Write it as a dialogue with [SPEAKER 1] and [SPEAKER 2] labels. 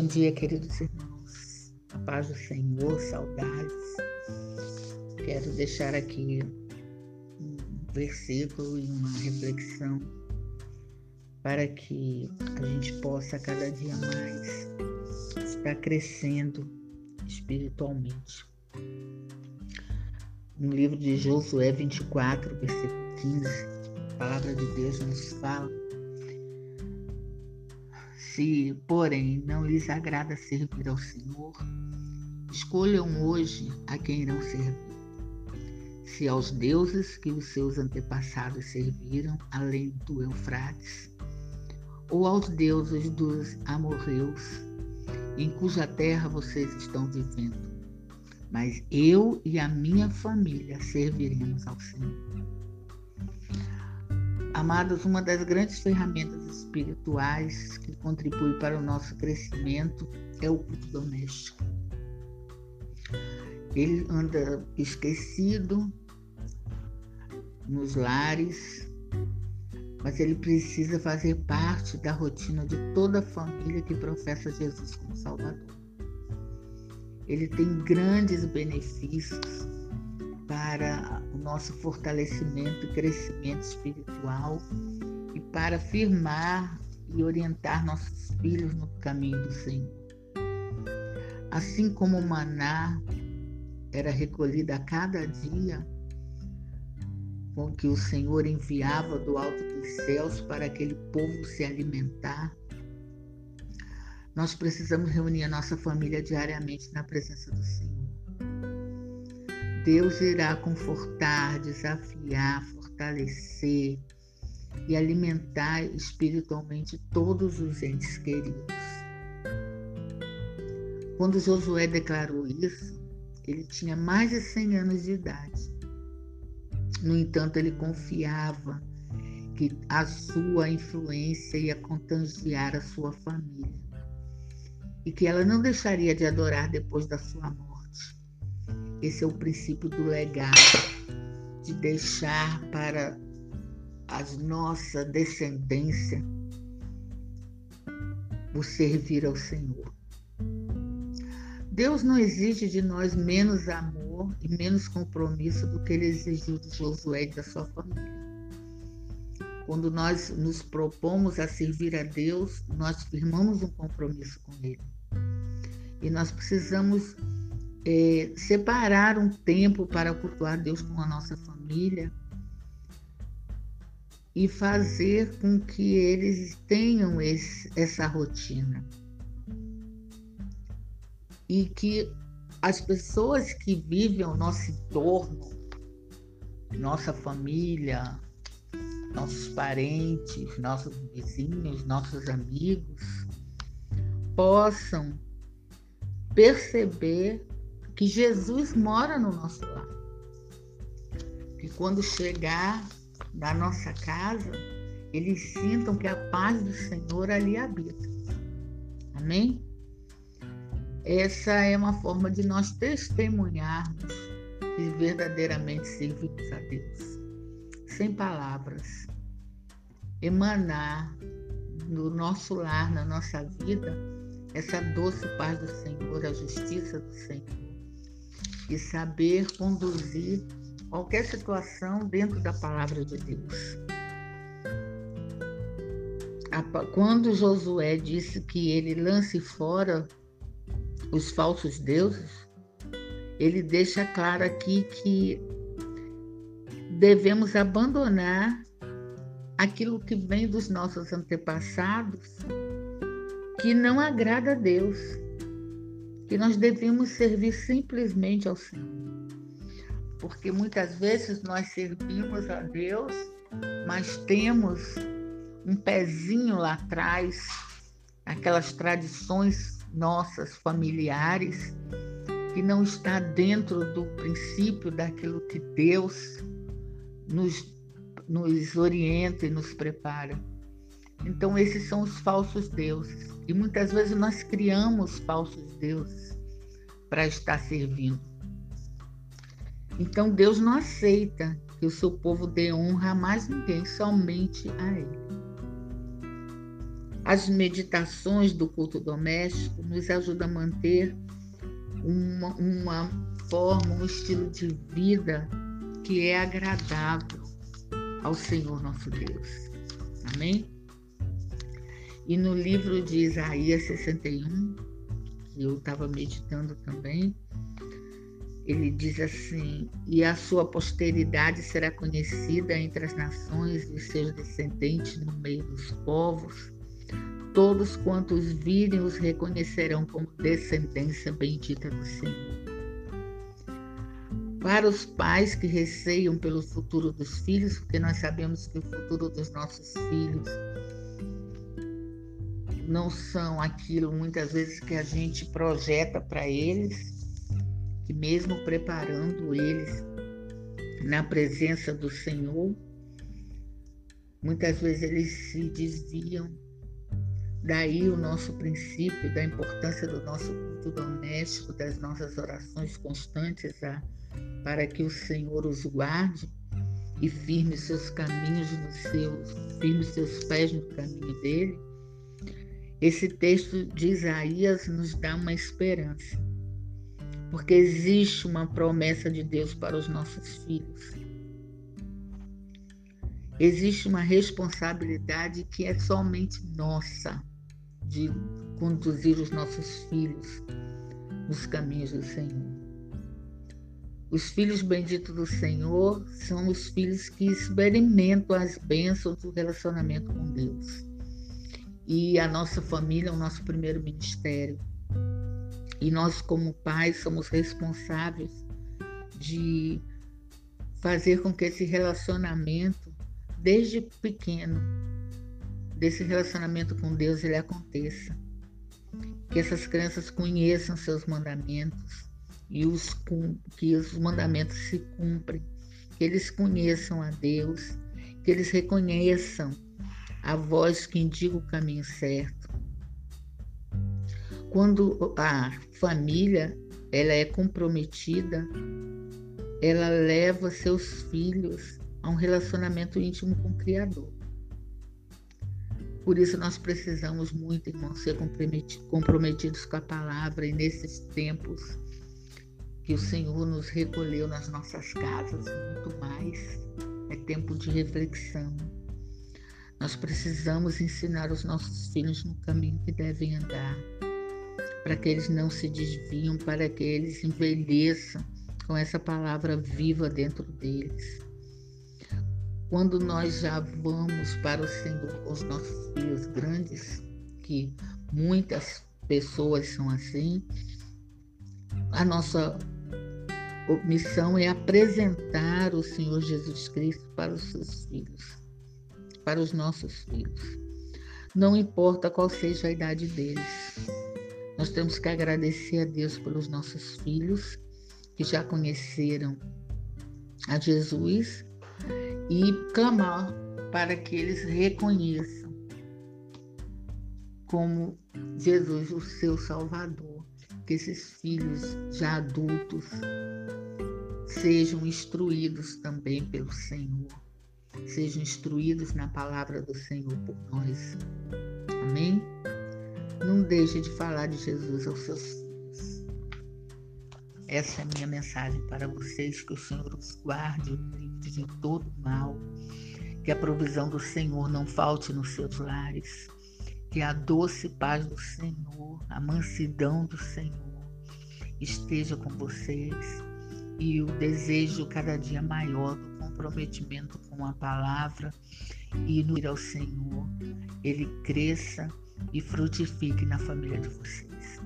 [SPEAKER 1] Bom dia, queridos irmãos. A paz do Senhor, saudades. Quero deixar aqui um versículo e uma reflexão para que a gente possa cada dia mais estar crescendo espiritualmente. No livro de Josué 24, versículo 15, a palavra de Deus nos fala se, porém, não lhes agrada servir ao Senhor, escolham hoje a quem irão servir. Se aos deuses que os seus antepassados serviram, além do Eufrates, ou aos deuses dos amorreus, em cuja terra vocês estão vivendo. Mas eu e a minha família serviremos ao Senhor. Amados, uma das grandes ferramentas espirituais que contribui para o nosso crescimento é o culto doméstico. Ele anda esquecido nos lares, mas ele precisa fazer parte da rotina de toda a família que professa Jesus como Salvador. Ele tem grandes benefícios para o nosso fortalecimento e crescimento espiritual e para firmar e orientar nossos filhos no caminho do Senhor. Assim como o maná era recolhido a cada dia, com que o Senhor enviava do alto dos céus para aquele povo se alimentar, nós precisamos reunir a nossa família diariamente na presença do Senhor. Deus irá confortar, desafiar, fortalecer e alimentar espiritualmente todos os entes queridos. Quando Josué declarou isso, ele tinha mais de 100 anos de idade. No entanto, ele confiava que a sua influência ia contagiar a sua família e que ela não deixaria de adorar depois da sua morte. Esse é o princípio do legado, de deixar para a nossa descendência o servir ao Senhor. Deus não exige de nós menos amor e menos compromisso do que ele exigiu de Josué e da sua família. Quando nós nos propomos a servir a Deus, nós firmamos um compromisso com Ele. E nós precisamos é, separar um tempo para cultuar Deus com a nossa família e fazer com que eles tenham esse, essa rotina. E que as pessoas que vivem ao nosso entorno, nossa família, nossos parentes, nossos vizinhos, nossos amigos, possam perceber que Jesus mora no nosso lar. Que quando chegar na nossa casa, eles sintam que a paz do Senhor ali habita. Amém? Essa é uma forma de nós testemunharmos que verdadeiramente servimos a Deus. Sem palavras. Emanar no nosso lar, na nossa vida, essa doce paz do Senhor, a justiça do Senhor e saber conduzir qualquer situação dentro da palavra de Deus. Quando Josué disse que ele lance fora os falsos deuses, ele deixa claro aqui que devemos abandonar aquilo que vem dos nossos antepassados que não agrada a Deus que nós devemos servir simplesmente ao Senhor. Porque muitas vezes nós servimos a Deus, mas temos um pezinho lá atrás, aquelas tradições nossas familiares, que não está dentro do princípio daquilo que Deus nos, nos orienta e nos prepara. Então, esses são os falsos deuses. E muitas vezes nós criamos falsos deuses para estar servindo. Então, Deus não aceita que o seu povo dê honra a mais ninguém, somente a Ele. As meditações do culto doméstico nos ajudam a manter uma, uma forma, um estilo de vida que é agradável ao Senhor nosso Deus. Amém? E no livro de Isaías 61, que eu estava meditando também, ele diz assim: E a sua posteridade será conhecida entre as nações e seus descendentes no meio dos povos. Todos quantos virem os reconhecerão como descendência bendita do Senhor. Para os pais que receiam pelo futuro dos filhos, porque nós sabemos que o futuro dos nossos filhos não são aquilo muitas vezes que a gente projeta para eles, que mesmo preparando eles na presença do Senhor, muitas vezes eles se desviam. Daí o nosso princípio da importância do nosso culto doméstico, das nossas orações constantes a, para que o Senhor os guarde e firme seus caminhos nos seus, firme seus pés no caminho dele esse texto de Isaías nos dá uma esperança, porque existe uma promessa de Deus para os nossos filhos. Existe uma responsabilidade que é somente nossa de conduzir os nossos filhos nos caminhos do Senhor. Os filhos benditos do Senhor são os filhos que experimentam as bênçãos do relacionamento com Deus e a nossa família é o nosso primeiro ministério. E nós, como pais, somos responsáveis de fazer com que esse relacionamento, desde pequeno, desse relacionamento com Deus, ele aconteça. Que essas crianças conheçam seus mandamentos e os, que os mandamentos se cumprem, que eles conheçam a Deus, que eles reconheçam a voz que indica o caminho certo. Quando a família ela é comprometida, ela leva seus filhos a um relacionamento íntimo com o Criador. Por isso nós precisamos muito, irmãos, ser comprometidos com a palavra e nesses tempos que o Senhor nos recolheu nas nossas casas, muito mais. É tempo de reflexão, nós precisamos ensinar os nossos filhos no caminho que devem andar, para que eles não se desviam, para que eles envelheçam com essa palavra viva dentro deles. Quando nós já vamos para o Senhor com os nossos filhos grandes, que muitas pessoas são assim, a nossa missão é apresentar o Senhor Jesus Cristo para os seus filhos para os nossos filhos. Não importa qual seja a idade deles. Nós temos que agradecer a Deus pelos nossos filhos que já conheceram a Jesus e clamar para que eles reconheçam como Jesus o seu Salvador, que esses filhos já adultos sejam instruídos também pelo Senhor sejam instruídos na palavra do Senhor por nós. Amém? Não deixe de falar de Jesus aos seus filhos. Essa é a minha mensagem para vocês, que o Senhor os guarde livre de todo mal, que a provisão do Senhor não falte nos seus lares, que a doce paz do Senhor, a mansidão do Senhor esteja com vocês e o desejo cada dia maior do comprometimento com a palavra e no ir ao Senhor, ele cresça e frutifique na família de vocês.